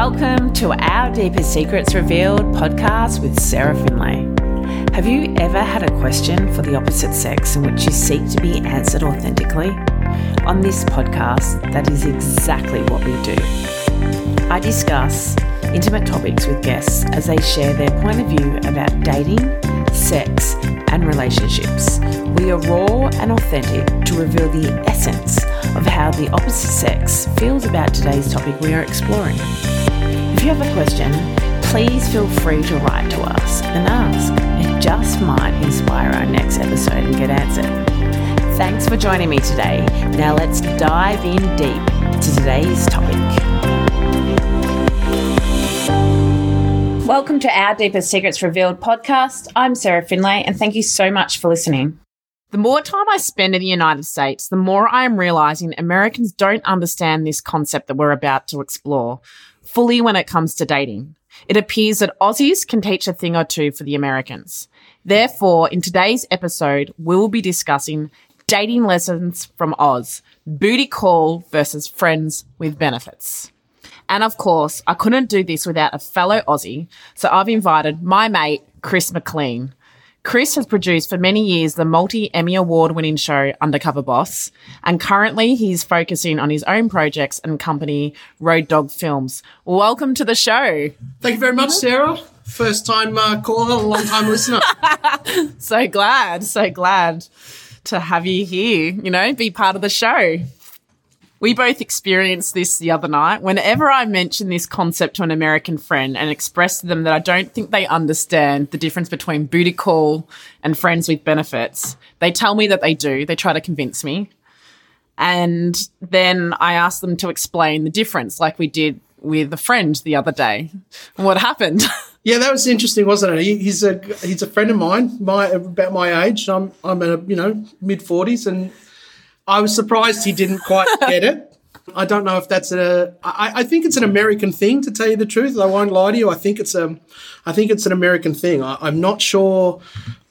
Welcome to our Deepest Secrets Revealed podcast with Sarah Finlay. Have you ever had a question for the opposite sex in which you seek to be answered authentically? On this podcast, that is exactly what we do. I discuss intimate topics with guests as they share their point of view about dating, sex, and relationships. We are raw and authentic to reveal the essence of how the opposite sex feels about today's topic we are exploring. If you have a question, please feel free to write to us and ask. It just might inspire our next episode and get answered. Thanks for joining me today. Now let's dive in deep to today's topic. Welcome to our Deepest Secrets Revealed podcast. I'm Sarah Finlay, and thank you so much for listening. The more time I spend in the United States, the more I am realizing Americans don't understand this concept that we're about to explore fully when it comes to dating. It appears that Aussies can teach a thing or two for the Americans. Therefore, in today's episode, we will be discussing dating lessons from Oz, booty call versus friends with benefits. And of course, I couldn't do this without a fellow Aussie, so I've invited my mate, Chris McLean. Chris has produced for many years the multi Emmy Award winning show Undercover Boss, and currently he's focusing on his own projects and company, Road Dog Films. Welcome to the show. Thank you very much, Sarah. First time uh, caller, long time listener. so glad, so glad to have you here, you know, be part of the show. We both experienced this the other night. Whenever I mention this concept to an American friend and express to them that I don't think they understand the difference between booty call and friends with benefits, they tell me that they do. They try to convince me. And then I ask them to explain the difference, like we did with a friend the other day. What happened? Yeah, that was interesting, wasn't it? He, he's a he's a friend of mine, my about my age. I'm I'm a you know mid forties, and I was surprised he didn't quite get it. I don't know if that's a. I, I think it's an American thing to tell you the truth. I won't lie to you. I think it's a. I think it's an American thing. I, I'm not sure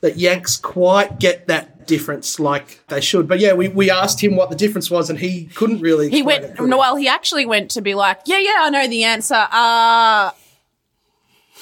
that Yanks quite get that difference like they should. But yeah, we, we asked him what the difference was, and he couldn't really. he went. it, well, he actually went to be like, yeah, yeah, I know the answer. Uh,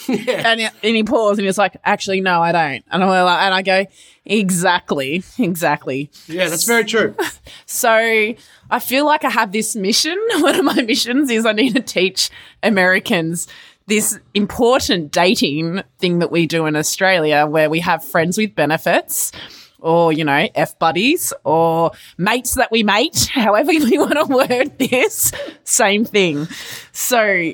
and, he, and he paused and he was like, actually, no, I don't. And I, like, and I go, exactly, exactly. Yeah, that's very true. So I feel like I have this mission. One of my missions is I need to teach Americans this important dating thing that we do in Australia where we have friends with benefits or, you know, F buddies or mates that we mate, however we want to word this, same thing. So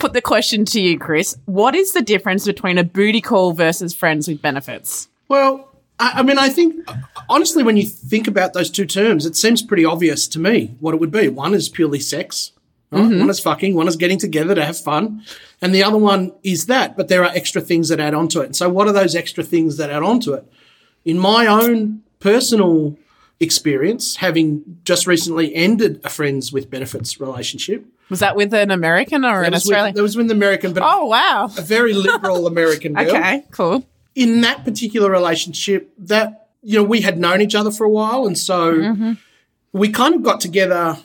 put the question to you, Chris. What is the difference between a booty call versus friends with benefits? Well, I, mean, I think honestly, when you think about those two terms, it seems pretty obvious to me what it would be. One is purely sex. right? Mm-hmm. One is fucking, one is getting together to have fun, and the other one is that. But there are extra things that add onto it. And so, what are those extra things that add onto it? In my own personal experience, having just recently ended a friends with benefits relationship, Was that with an American or an with, Australian? that was with an American, but Oh, wow. a very liberal American girl. Okay, cool. in that particular relationship that you know we had known each other for a while and so Mm-hmm. we kind of got together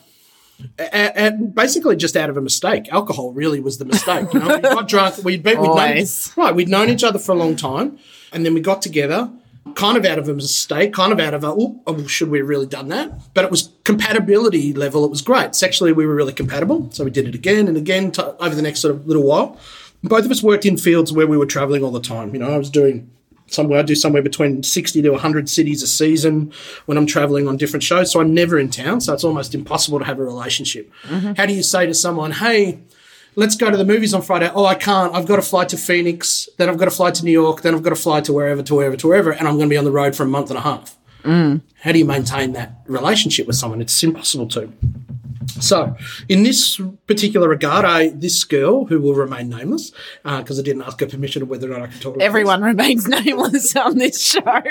and basically just out of a mistake alcohol really was the mistake you know we got drunk we'd been we'd known, right we'd known each other for a long time and then we got together kind of out of a mistake kind of out of a oh, should we have really done that but it was compatibility level it was great sexually we were really compatible so we did it again and again t- over the next sort of little while both of us worked in fields where we were traveling all the time. You know, I was doing somewhere I do somewhere between sixty to hundred cities a season when I'm traveling on different shows. So I'm never in town. So it's almost impossible to have a relationship. Mm-hmm. How do you say to someone, "Hey"? Let's go to the movies on Friday. Oh, I can't. I've got to fly to Phoenix. Then I've got to fly to New York. Then I've got to fly to wherever, to wherever, to wherever. And I'm going to be on the road for a month and a half. Mm. How do you maintain that relationship with someone? It's impossible to. So, in this particular regard, I this girl who will remain nameless uh, because I didn't ask her permission of whether or not I could talk. Everyone remains nameless on this show.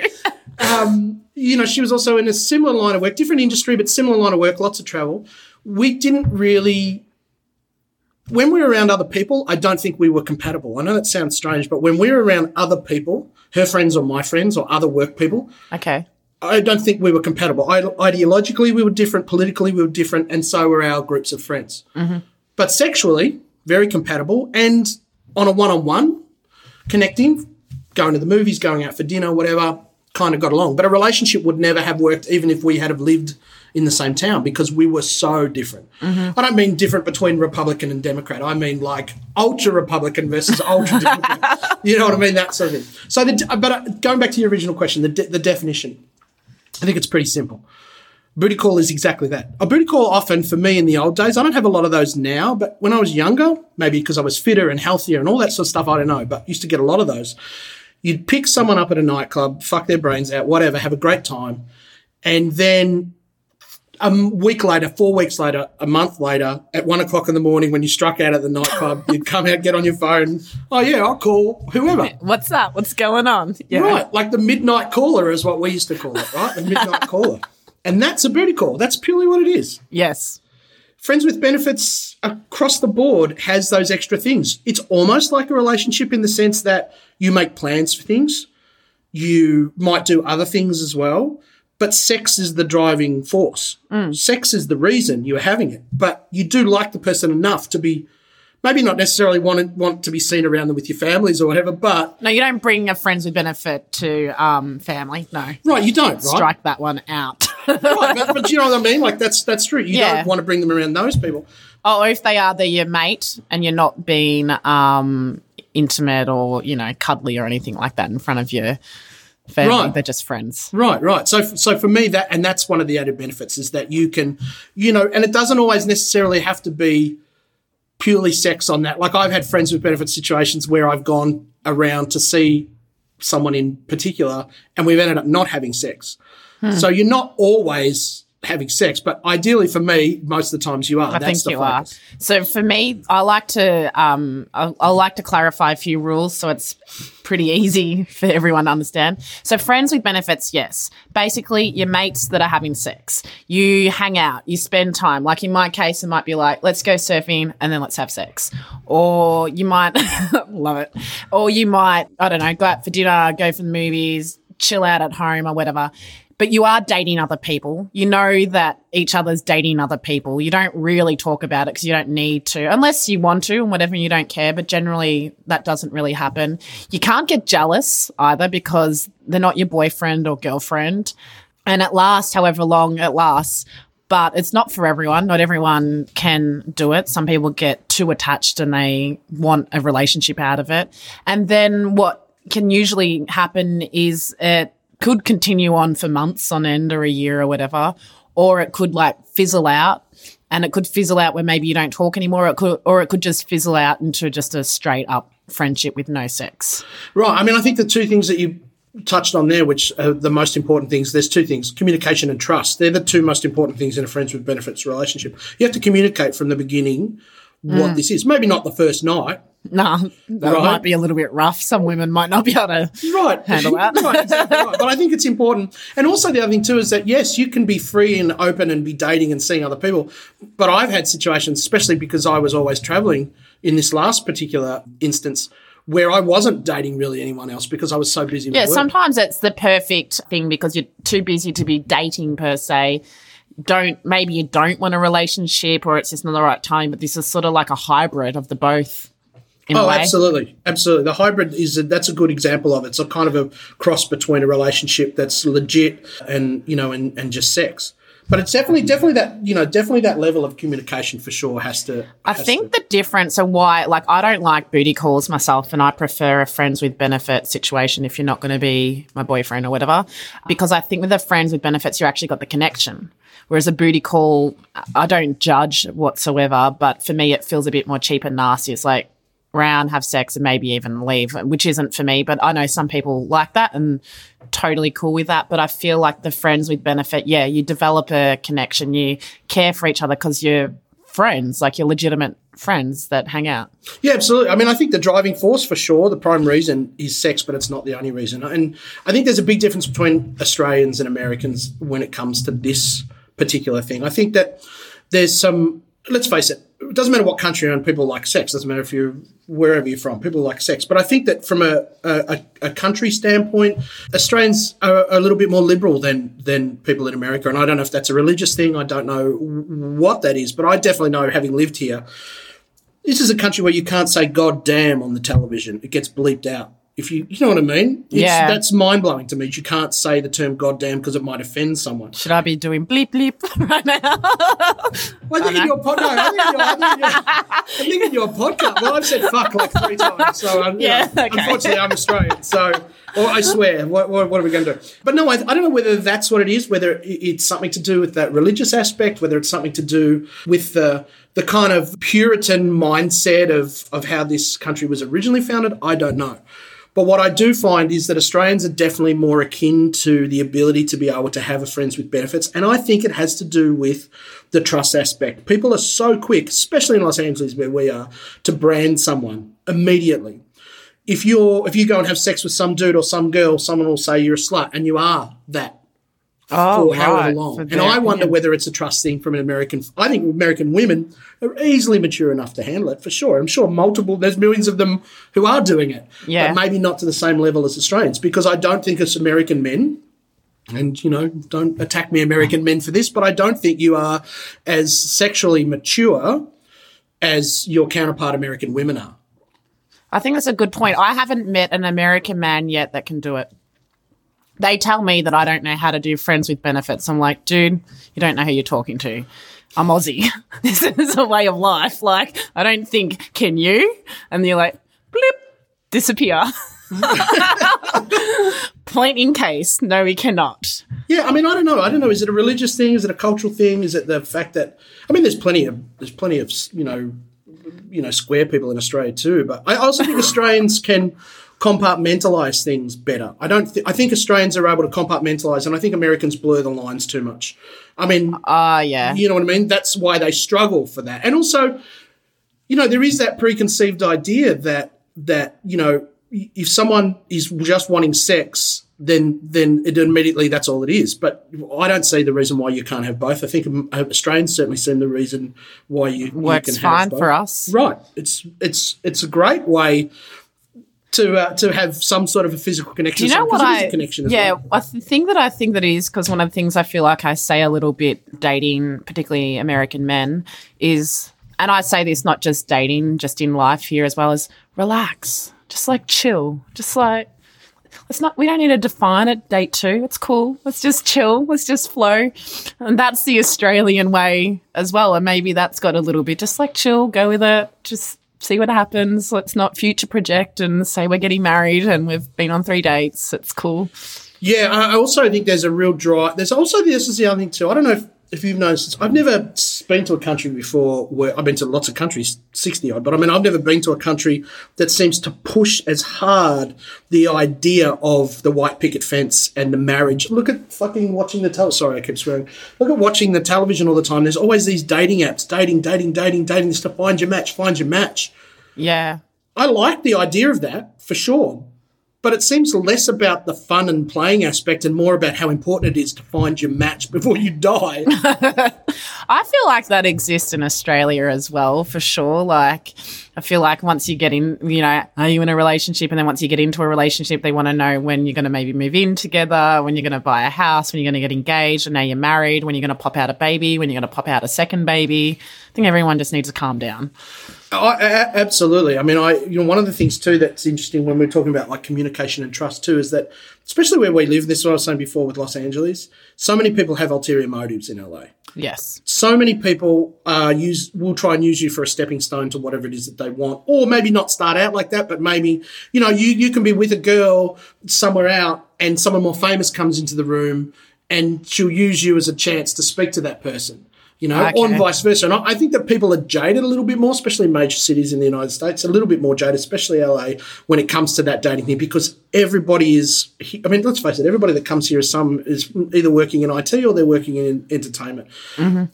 Um, you know, she was also in a similar line of work, different industry, but similar line of work, lots of travel. We didn't really. When we were around other people, I don't think we were compatible. I know that sounds strange, but when we were around other people, her friends or my friends or other work people, okay. I don't think we were compatible. I, ideologically, we were different. Politically, we were different, and so were our groups of friends. Mm-hmm. But sexually, very compatible, and on a one on one, connecting, going to the movies, going out for dinner, whatever, kind of got along. But a relationship would never have worked even if we had have lived in the same town because we were so different. I don't mean different between Republican and Democrat. I mean like ultra Republican versus ultra Democrat. you know what I mean? That sort of thing. So, the, but uh, going back to your original question, the, de- the definition, I think it's pretty simple. Booty call is exactly that. A booty call often for me in the old days, I don't have a lot of those now, but when I was younger, maybe because I was fitter and healthier and all that sort of stuff, I don't know, but used to get a lot of those. You'd pick someone up at a nightclub, fuck their brains out, whatever, have a great time. And then a week later, four weeks later, a month later, at one o'clock in the morning when you struck out at the nightclub, you'd come out, get on your phone. Oh, yeah, I'll call whoever. What's up? What's going on? Yeah. Right. Like the midnight caller is what we used to call it, right? The midnight caller. And that's a booty call. That's purely what it is. Yes. Friends with benefits across the board has those extra things. It's almost like a relationship in the sense that you make plans for things. You might do other things as well, but sex is the driving force. Sex is the reason you're having it, but you do like the person enough to be maybe not necessarily want want to be seen around them with your families or whatever, but No, you don't bring a friends with benefit to um, family. No. right, you don't, right? Strike that one out. right, but, but you know what I mean? Like that's that's true. You Yeah. don't want to bring them around those people. Oh, or if they are, they're your mate and you're not being um, intimate or, you know, cuddly or anything like that in front of your family. Right. They're just friends. Right, right. So, so for me, that and that's one of the added benefits is that you can, you know, and it doesn't always necessarily have to be purely sex on that. Like I've had friends with benefit situations where I've gone around to see someone in particular, and we've ended up not having sex. Hmm. So you're not always having sex, but ideally for me, most of the times you are. I That's think the you focus. are. So for me, I like to um, I, I like to clarify a few rules so it's pretty easy for everyone to understand. So friends with benefits, yes. Basically, your mates that are having sex. You hang out, you spend time. Like in my case, it might be like, let's go surfing and then let's have sex. Or you might love it. Or you might, I don't know, go out for dinner, go for the movies, chill out at home or whatever but you are dating other people. You know that each other's dating other people. You don't really talk about it because you don't need to, unless you want to and whatever, you don't care. But generally, that doesn't really happen. You can't get jealous either because they're not your boyfriend or girlfriend. And it lasts however long it lasts. But it's not for everyone. Not everyone can do it. Some people get too attached and they want a relationship out of it. And then what can usually happen is it could continue on for months on end or a year or whatever, or it could like fizzle out and it could fizzle out where maybe you don't talk anymore. It could, or it could just fizzle out into just a straight up friendship with no sex. Right. I mean, I think the two things that you touched on there, which are the most important things, there's two things communication and trust. They're the two most important things in a friends with benefits relationship. You have to communicate from the beginning what mm. this is. Maybe not the first night. Nah, that Right. might be a little bit rough. Some women might not be able to. Right. Handle that. right, exactly right. But I think it's important. And also the other thing too is that yes, you can be free and open and be dating and seeing other people. But I've had situations, especially because I was always traveling in this last particular instance, where I wasn't dating really anyone else because I was so busy Yeah, work. sometimes it's the perfect thing because you're too busy to be dating per se. Don't maybe you don't want a relationship or it's just not the right time, but this is sort of like a hybrid of the both. Oh, absolutely, absolutely. The hybrid is a, that's a good example of it. It's a kind of a cross between a relationship that's legit and you know and, and just sex. But it's definitely definitely that you know definitely that level of communication for sure has to. I has think to- the difference and why, like, I don't like booty calls myself, and I prefer a friends with benefits situation if you're not going to be my boyfriend or whatever, because I think with the friends with benefits, you actually got the connection. Whereas a booty call, I don't judge whatsoever, but for me, it feels a bit more cheap and nasty. It's like round, have sex, and maybe even leave, which isn't for me. But I know some people like that and totally cool with that. But I feel like the friends with benefit, yeah, you develop a connection, you care for each other because you're friends, like you're legitimate friends that hang out. Yeah, absolutely. I mean, I think the driving force for sure, the prime reason is sex, but it's not the only reason. And I think there's a big difference between Australians and Americans when it comes to this particular thing. I think that there's some, let's face it, it doesn't matter what country you're in, people like sex. It doesn't matter if you're wherever you're from, people like sex. But I think that from a, a, a country standpoint, Australians are a little bit more liberal than, than people in America. And I don't know if that's a religious thing. I don't know what that is, but I definitely know, having lived here, this is a country where you can't say "God damn" on the television; it gets bleeped out. If you, you know what I mean? It's, Yeah. That's mind blowing to me. You can't say the term "goddamn" because it might offend someone. Should I be doing bleep bleep right now? Well, I think in your pod, I think in your, I think in your, I think in your podcast. Well, I've said fuck like three times, so um, you Yeah, know, okay. unfortunately, I'm Australian. So, or I swear, what, what, what are we going to do? But no, I, I don't know whether that's what it is. Whether it's something to do with that religious aspect, whether it's something to do with the the kind of Puritan mindset of of how this country was originally founded. I don't know. But what I do find is that Australians are definitely more akin to the ability to be able to have a friends with benefits. And I think it has to do with the trust aspect. People are so quick, especially in Los Angeles where we are, to brand someone immediately. If you're if you go and have sex with some dude or some girl, someone will say you're a slut, and you are that Oh, for however right, long. And I wonder whether it's a trust thing from an American. I think American women are easily mature enough to handle it for sure. I'm sure multiple. There's millions of them who are doing it, Yeah. but maybe not to the same level as Australians because I don't think it's American men. And you know, don't attack me, American men, for this, but I don't think you are as sexually mature as your counterpart American women are. I think that's a good point. I haven't met an American man yet that can do it. They tell me that I don't know how to do friends with benefits. I'm like, dude, you don't know who you're talking to. I'm Aussie. this is a way of life. Like, I don't think, can you? And you're like, blip, disappear. Point in case. No, we cannot. Yeah, I mean, I don't know. I don't know. Is it a religious thing? Is it a cultural thing? Is it the fact that I mean, there's plenty of there's plenty of you know, you know, square people in Australia too. But I also think Australians can compartmentalize things better. I don't. Th- I think Australians are able to compartmentalize, and I think Americans blur the lines too much. I mean, Ah, yeah. you know what I mean? That's why they struggle for that. And also, you know, there is that preconceived idea that that you know, if someone is just wanting sex, then then it immediately that's all it is. But I don't see the reason why you can't have both. I think um, Australians certainly seem the reason why you you Works can have fine both. for us. Right. It's it's it's a great way. To, uh, to have some sort of a physical connection, Do you know what I? a connection yeah, well. I th- think that I think that is because one of the things I feel like I say a little bit dating, particularly American men, is, and I say this not just dating, just in life here as well as relax, just like chill, just like. Let's not. We don't need to define it. Date two. It's cool. Let's just chill. Let's just flow, and that's the Australian way as well. And maybe that's got a little bit just like chill. Go with it. Just see what happens. Let's not future project and say we're getting married and we've been on three dates. It's cool. Yeah, I also think there's a real drive. There's also this is the other thing too. I don't know if, if you've noticed. I've never been to a country before where I've been to lots of countries, sixty odd, but I mean I've never been to a country that seems to push as hard the idea of the white picket fence and the marriage. Look at fucking watching the tel. Sorry, I keep swearing. Look at watching the television all the time. There's always these dating apps, dating, dating, dating, dating. This to find your match, find your match. Yeah. I like the idea of that for sure. But it seems less about the fun and playing aspect and more about how important it is to find your match before you die. I feel like that exists in Australia as well, for sure. Like, I feel like once you get in, you know, are you in a relationship? And then once you get into a relationship, they want to know when you're going to maybe move in together, when you're going to buy a house, when you're going to get engaged, and now you're married, when you're going to pop out a baby, when you're going to pop out a second baby. I think everyone just needs to calm down. I, a- absolutely. I mean, I you know one of the things too that's interesting when we're talking about like communication and trust too is that especially where we live. This is what I was saying before with Los Angeles. So many people have ulterior motives in LA. Yes. so many people uh, use will try and use you for a stepping stone to whatever it is that they want, or maybe not start out like that, but maybe you know you you can be with a girl somewhere out, and someone more famous comes into the room, and she'll use you as a chance to speak to that person. You know, or Okay. vice versa. And I I think that people are jaded a little bit more, especially in major cities in the United States, a little bit more jaded, especially LA, when it comes to that dating thing, because everybody is. I mean, let's face it, everybody that comes here is some is either working in IT or they're working in entertainment.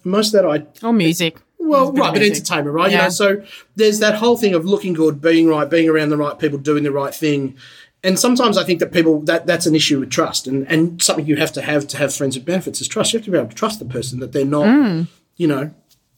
Most of that I Or music. well, There's a bit right, but entertainment, right? You Yeah. know, so there's that whole thing of looking good, being right, being around the right people, doing the right thing. And sometimes I think that people that that's an issue with trust, and and something you have to have to have friends with benefits is trust. You have to be able to trust the person that they're not, Mm. You know,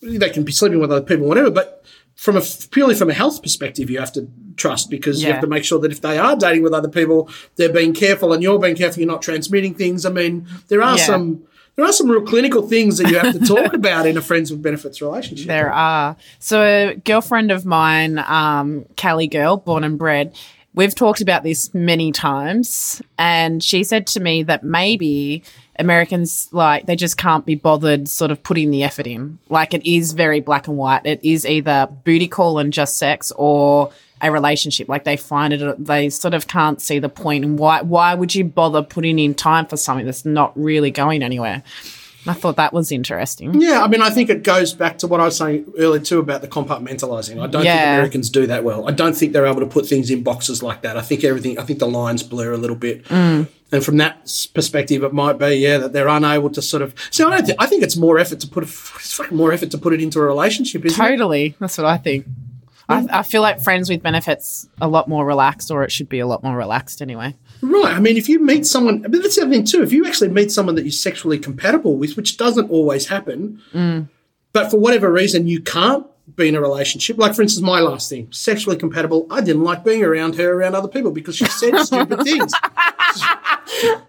they can be sleeping with other people, whatever. But from a purely from a health perspective, you have to trust because you have to make sure that if they are dating with other people, they're being careful, and you're being careful. You're not transmitting things. I mean, there are Yeah. some there are some real clinical things that you have to talk about in a friends with benefits relationship. There are. So, a girlfriend of mine, um, Cali Girl, born and bred, we've talked about this many times. And she said to me that maybe Americans, like, they just can't be bothered sort of putting the effort in. Like, it is very black and white. It is either booty call and just sex or a relationship. Like they find it, they sort of can't see the point. And why, why would you bother putting in time for something that's not really going anywhere? I thought that was interesting. Yeah, I mean, I think it goes back to what I was saying earlier too about the compartmentalizing. I don't Yeah. think Americans do that well. I don't think they're able to put things in boxes like that. I think everything, I think the lines blur a little bit. Mm. And from that perspective, it might be, yeah, that they're unable to sort of. See, I don't think, I think it's more effort to put, a, it's fucking more effort to put it into a relationship, isn't it? Totally. That's what I think. I, I feel like friends with benefits a lot more relaxed, or it should be a lot more relaxed anyway. Right. I mean, if you meet someone, but that's the other thing too. If you actually meet someone that you're sexually compatible with, which doesn't always happen, Mm. but for whatever reason you can't be in a relationship, like for instance, my last thing, sexually compatible. I didn't like being around her around other people because she said stupid things.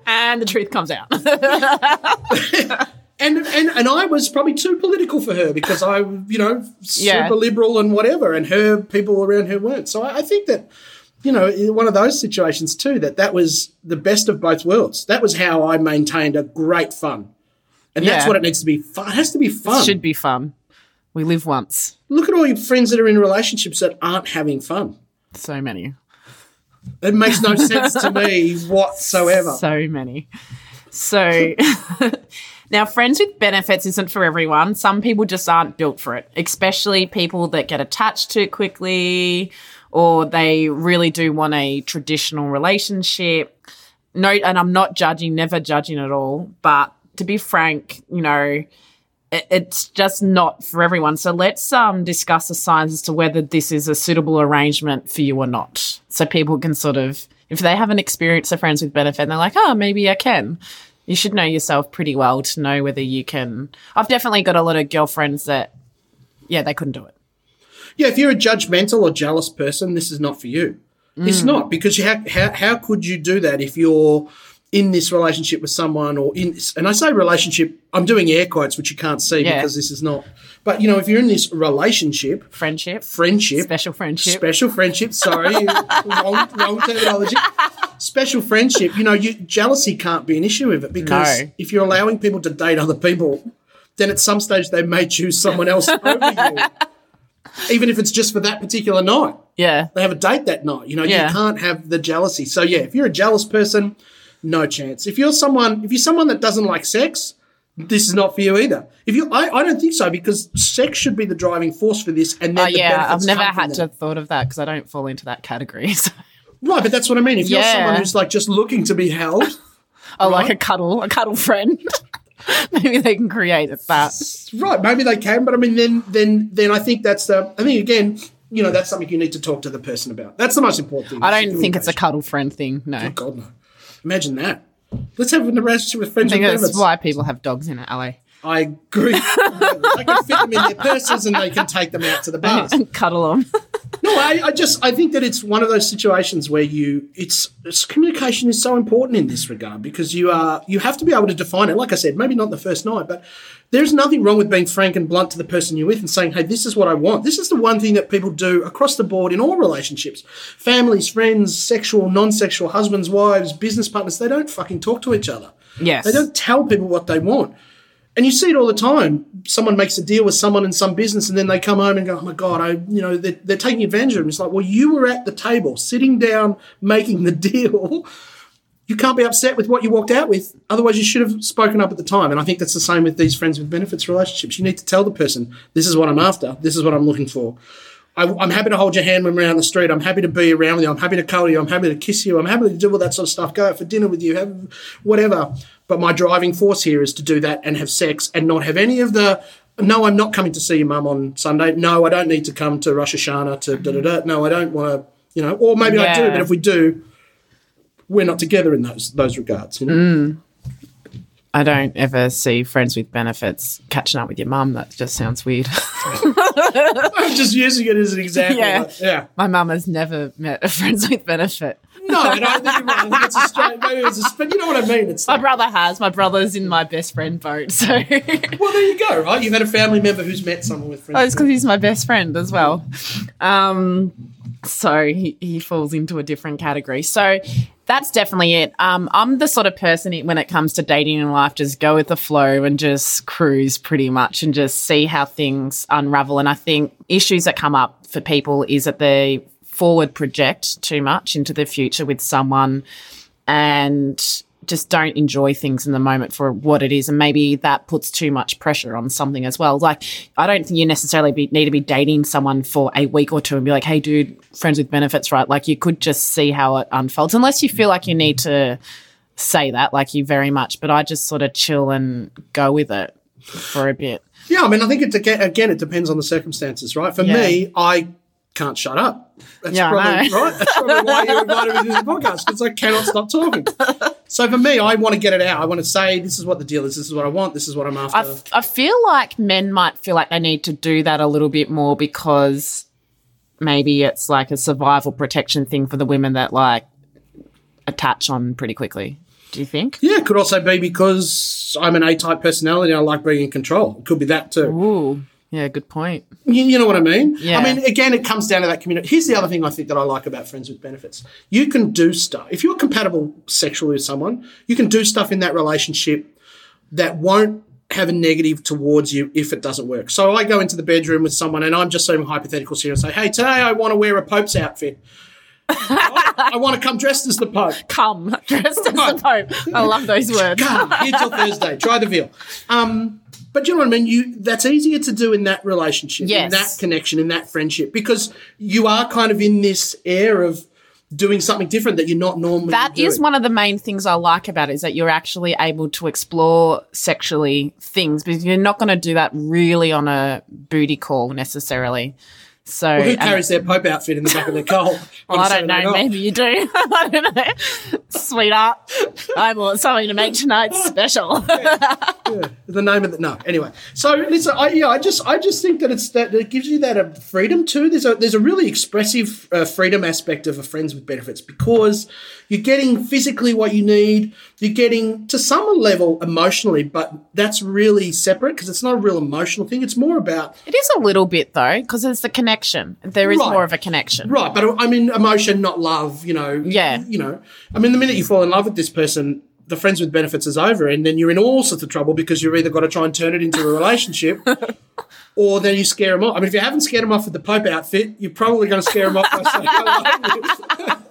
And the truth comes out. And, and and I was probably too political for her because I, you know, super Yeah. liberal and whatever, and her people around her weren't. So I, I think that, you know, one of those situations too, that that was the best of both worlds. That was how I maintained a great fun, and that's what it needs to be. Fun. It has to be fun. It should be fun. We live once. Look at all your friends that are in relationships that aren't having fun. So many. It makes no sense to me whatsoever. So many. So now, friends with benefits isn't for everyone. Some people just aren't built for it, especially people that get attached too quickly or they really do want a traditional relationship. No, and I'm not judging, never judging at all. But to be frank, you know, it, it's just not for everyone. So let's um, discuss the signs as to whether this is a suitable arrangement for you or not. So people can sort of, if they haven't experienced a friends with benefit and they're like, oh, maybe I can. You should know yourself pretty well to know whether you can. I've definitely got a lot of girlfriends that, yeah, they couldn't do it. Yeah, if you're a judgmental or jealous person, this is not for you. It's Mm. not because you ha- how how could you do that if you're in this relationship with someone or in and I say relationship, I'm doing air quotes which you can't see Yeah. because this is not. But you know, if you're in this relationship, Friendship, friendship, special friendship. special friendship, sorry, wrong, wrong terminology. Special friendship, you know, you, jealousy can't be an issue with it because No. if you're allowing people to date other people, then at some stage they may choose someone else over you. Even if it's just for that particular night yeah. they have a date that night. You know, Yeah. you can't have the jealousy. So yeah, if you're a jealous person, no chance. If you're someone, if you're someone that doesn't like sex, this is not for you either. If you, I, I don't think so because sex should be the driving force for this. And then oh, the yeah. I've never had to have thought of that because I don't fall into that category. So. Right, but that's what I mean. If you're someone who's like just looking to be held, Oh, like a cuddle, a cuddle friend. Maybe they can create it that. right? Maybe they can, but I mean, then, then, then I think that's the. I think again, you know, that's something you need to talk to the person about. That's the most important thing. I don't think it's a cuddle friend thing. No. Oh, God no. Imagine that. Let's have a relationship with friends I think with that's why people have dogs in LA. I agree. I can fit them in their purses and they can take them out to the bars. and cuddle them. No, I, I just I think that it's one of those situations where you it's, it's communication is so important in this regard because you are you have to be able to define it. Like I said, maybe not the first night, but there's nothing wrong with being frank and blunt to the person you're with and saying, "Hey, this is what I want." This is the one thing that people do across the board in all relationships, families, friends, sexual, non-sexual, husbands, wives, business partners. They don't fucking talk to each other. Yes. They don't tell people what they want. And you see it all the time. Someone makes a deal with someone in some business and then they come home and go, oh my God, I, you know, they're, they're taking advantage of them. It's like, well, you were at the table, sitting down, making the deal. You can't be upset with what you walked out with. Otherwise, you should have spoken up at the time. And I think that's the same with these friends with benefits relationships. You need to tell the person, this is what I'm after. This is what I'm looking for. I, I'm happy to hold your hand when we're on the street. I'm happy to be around with you. I'm happy to cuddle you. I'm happy to kiss you. I'm happy to do all that sort of stuff. Go out for dinner with you. Have whatever. But my driving force here is to do that and have sex and not have any of the. No, I'm not coming to see your mum on Sunday. No, I don't need to come to Rosh Hashanah to da da da. No, I don't want to. You know, or maybe I do. But if we do, we're not together in those those regards. You know. Mm. I don't ever see friends with benefits catching up with your mum. That just sounds weird. I'm just using it as an example. Yeah. Yeah. My mum has never met a friends with benefit. No, I don't think. I think it's a straight. Maybe it's a. But you know what I mean. It's My like, brother has. My brother's in my best friend boat, so well, there you go. Right, you've had a family member who's met someone with friends. Oh, it's because he's my best friend as well. Um, so he, he falls into a different category. So that's definitely it. Um, I'm the sort of person when it comes to dating in life, just go with the flow and just cruise pretty much and just see how things unravel. And I think issues that come up for people is that they forward project too much into the future with someone and just don't enjoy things in the moment for what it is. And maybe that puts too much pressure on something as well. Like, I don't think you necessarily be, need to be dating someone for a week or two and be like, hey, dude, friends with benefits, right? Like, you could just see how it unfolds, unless you feel like you need to say that, like you very much. But I just sort of chill and go with it for a bit. Yeah, I mean, I think it again, again it depends on the circumstances, right? For Yeah. me, I can't shut up. That's Yeah, probably right. That's probably why you invited me to this podcast because I cannot stop talking. So for me, I want to get it out. I want to say this is what the deal is. This is what I want. This is what I'm after. I, f- I feel like men might feel like they need to do that a little bit more because maybe it's like a survival protection thing for the women that like attach on pretty quickly. Do you think? yeah, it could also be because I'm an A-type personality and I like being in control. It could be that too. Ooh, yeah, good point. You, you know what I mean? Yeah. I mean, again, it comes down to that community. Here's the other thing I think that I like about friends with benefits. You can do stuff if you're compatible sexually with someone. You can do stuff in that relationship that won't have a negative towards you if it doesn't work. So I go into the bedroom with someone and I'm just saying hypothetical here and Say, hey, today I want to wear a Pope's outfit. I want to come dressed as the Pope. Come dressed as the Pope. I love those words. Come here till Thursday. Try the veal. Um, but you know what I mean. You that's easier to do in that relationship, in that connection, in that friendship, because you are kind of in this air of doing something different that you're not normally. That doing. is one of the main things I like about it is that you're actually able to explore sexually things because you're not going to do that really on a booty call necessarily. So Well, who carries their Pope outfit in the back of their car? Well, I don't know. Maybe you do. I don't know. Sweetheart, I bought something to make tonight special. the name of the no. Anyway, so listen, I, yeah, I just I just think that it's that it gives you that uh, freedom too. There's a there's a really expressive uh, freedom aspect of a friends with benefits because you're getting physically what you need. You're getting to some level emotionally, but that's really separate because it's not a real emotional thing. It's more about it is a little bit though, because it's the connection. There is Right. more of a connection. right, but I mean emotion, not love. You know, Yeah. You know, I mean, the minute you fall in love with this person. The friends with benefits is over, and then you're in all sorts of trouble because you've either got to try and turn it into a relationship, or then you scare them off. I mean, if you haven't scared them off with the Pope outfit, you're probably going to scare them off by saying, "I love you."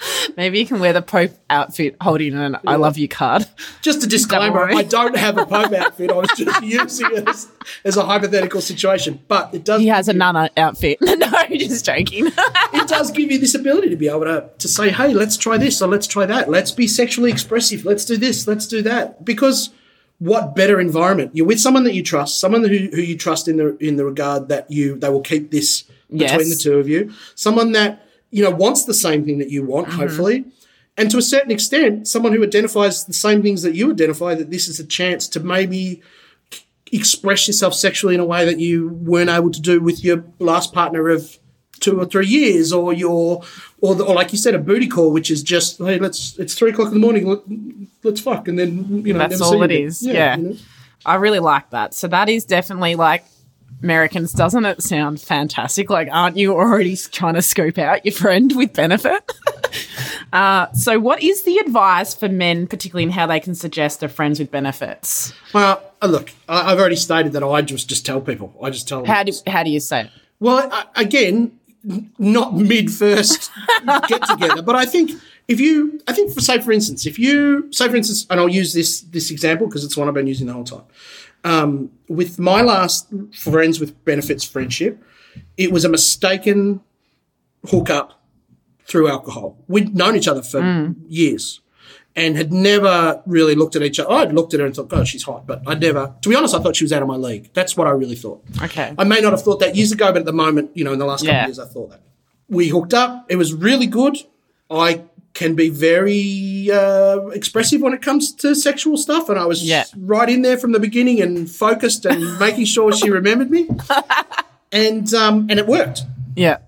Maybe you can wear the Pope outfit holding an I love you card. Just a disclaimer. I don't have a Pope outfit. I was just using it as, as a hypothetical situation, but it does. He has a Nana outfit. no, just joking. it does give you this ability to be able to, to say, hey, let's try this or let's try that. Let's be sexually expressive. Let's do this. Let's do that. Because what better environment? You're with someone that you trust, someone who, who you trust in the in the regard that you they will keep this between Yes. the two of you. Someone that, you know, wants the same thing that you want, mm-hmm. hopefully. And to a certain extent, someone who identifies the same things that you identify, that this is a chance to maybe express yourself sexually in a way that you weren't able to do with your last partner of two or three years, or your, or, the, or like you said, a booty call, which is just hey, let's it's three o'clock in the morning, let, let's fuck, and then you know That's never all it again. is, yeah. you know? I really like that. So that is definitely like Americans, doesn't it sound fantastic? Like, aren't you already trying to scope out your friend with benefit? uh, so, what is the advice for men, particularly in how they can suggest their friends with benefits? Well, uh, look, I've already stated that I just just tell people. I just tell them. How do how do you say it? Well, I, again, not mid first get together, but I think if you, I think for say for instance, if you say for instance, and I'll use this this example because it's one I've been using the whole time. Um, with my last friends with benefits friendship, it was a mistaken hookup through alcohol. We'd known each other for years. And had never really looked at each other. I'd looked at her and thought, God, she's hot. But I'd never, to be honest, I thought she was out of my league. That's what I really thought. Okay. I may not have thought that years ago, but at the moment, you know, in the last couple Yeah. of years, I thought that. We hooked up. It was really good. I can be very uh, expressive when it comes to sexual stuff, and I was Yeah. right in there from the beginning and focused and making sure she remembered me. And um, and it worked Yeah.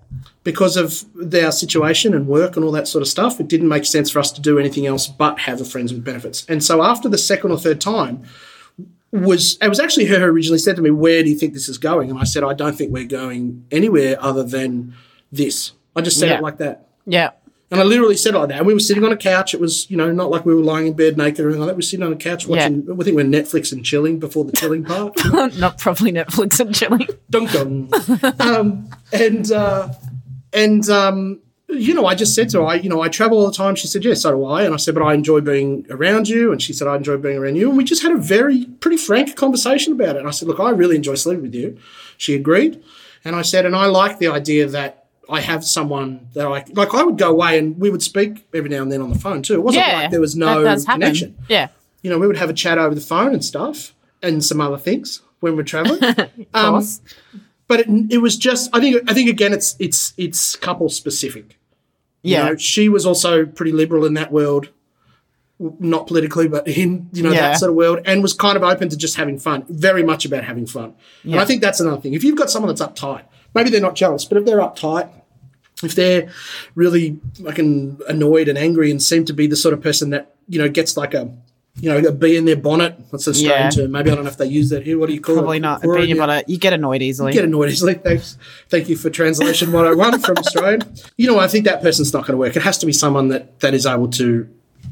because of our situation and work and all that sort of stuff, it didn't make sense for us to do anything else but have a friends with benefits. And so after the second or third time, was it was actually her who originally said to me, "Where do you think this is going?" And I said, "I don't think we're going anywhere other than this." I just said Yeah. it like that. Yeah. And I literally said like that. And we were sitting on a couch. It was, you know, not like we were lying in bed naked or anything like that. We were sitting on a couch watching, I think we're Netflix and chilling before the chilling part. Not probably Netflix and chilling. dunk dunk. um, and, uh, and, um, you know, I just said to her, I, you know, I travel all the time. She said, yes, so do I. And I said, but I enjoy being around you. And she said, I enjoy being around you. And we just had a very, pretty frank conversation about it. And I said, look, I really enjoy sleeping with you. She agreed. And I said, and I like the idea that I have someone that I, like, I would go away and we would speak every now and then on the phone too. It wasn't Yeah. like there was no that does happen. connection Yeah. you know, we would have a chat over the phone and stuff and some other things when we're traveling. um, course. but it, it was just, I think, I think again, it's it's it's couple specific. You Yeah. know, she was also pretty liberal in that world, not politically, but in you know Yeah. that sort of world, and was kind of open to just having fun. Very much about having fun. And I think that's another thing. If you've got someone that's uptight, maybe they're not jealous, but if they're uptight. If they're really fucking annoyed and angry and seem to be the sort of person that, you know, gets like a, you know, a bee in their bonnet. What's the Australian Yeah. term? Maybe I don't know if they use that here. What do you call it? Probably not. Or- Being about it, you get annoyed easily. get annoyed easily. Thanks. Thank you for translation 101 from Australian. You know, I think that person's not going to work. It has to be someone that, that is able to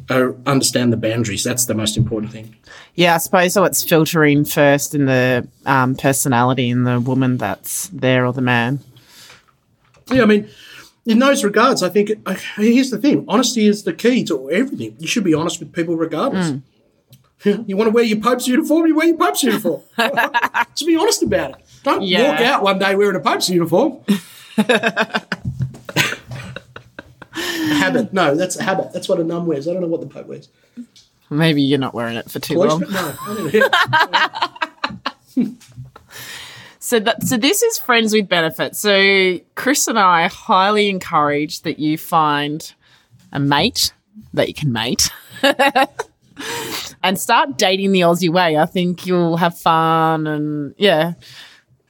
uh, understand the boundaries. That's the most important thing. Yeah, I suppose so. It's filtering first in the um, personality in the woman that's there or the man. Yeah, I mean, in those regards, I think uh, here's the thing honesty is the key to everything. You should be honest with people regardless. You want to wear your Pope's uniform, you wear your Pope's uniform. Just be honest about it. Don't Yeah. walk out one day wearing a Pope's uniform. habit. No, that's a habit. That's what a nun wears. I don't know what the Pope wears. Maybe you're not wearing it for too long. No, I don't know. So that so this is friends with benefits. So Chris and I highly encourage that you find a mate that you can mate. and start dating the Aussie way. I think you'll have fun and yeah.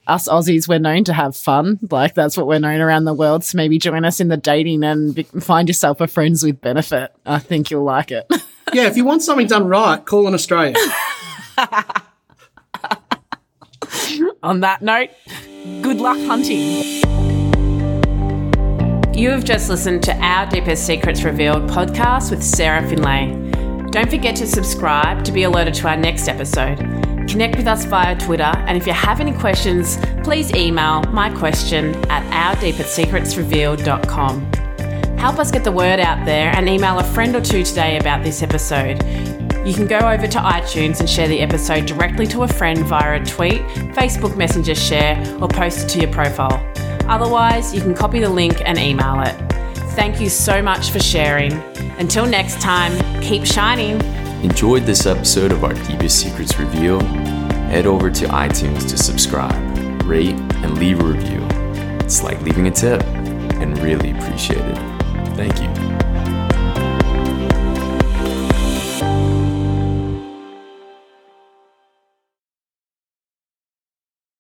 Us Aussies, we're known to have fun. Like that's what we're known around the world. So maybe join us in the dating and be- find yourself a friends with benefit. I think you'll like it. Yeah, if you want something done right, call an Australian. On that note, good luck hunting. You have just listened to Our Deepest Secrets Revealed podcast with Sarah Finlay. Don't forget to subscribe to be alerted to our next episode. Connect with us via Twitter, and if you have any questions, please email my question at ourdeepestsecretsrevealed.com. Help us get the word out there and email a friend or two today about this episode. You can go over to iTunes and share the episode directly to a friend via a tweet, Facebook Messenger share, or post it to your profile. Otherwise, you can copy the link and email it. Thank you so much for sharing. Until next time, keep shining. Enjoyed this episode of Our Deepest Secrets Revealed? Head over to iTunes to subscribe, rate, and leave a review. It's like leaving a tip and really appreciate it. Thank you.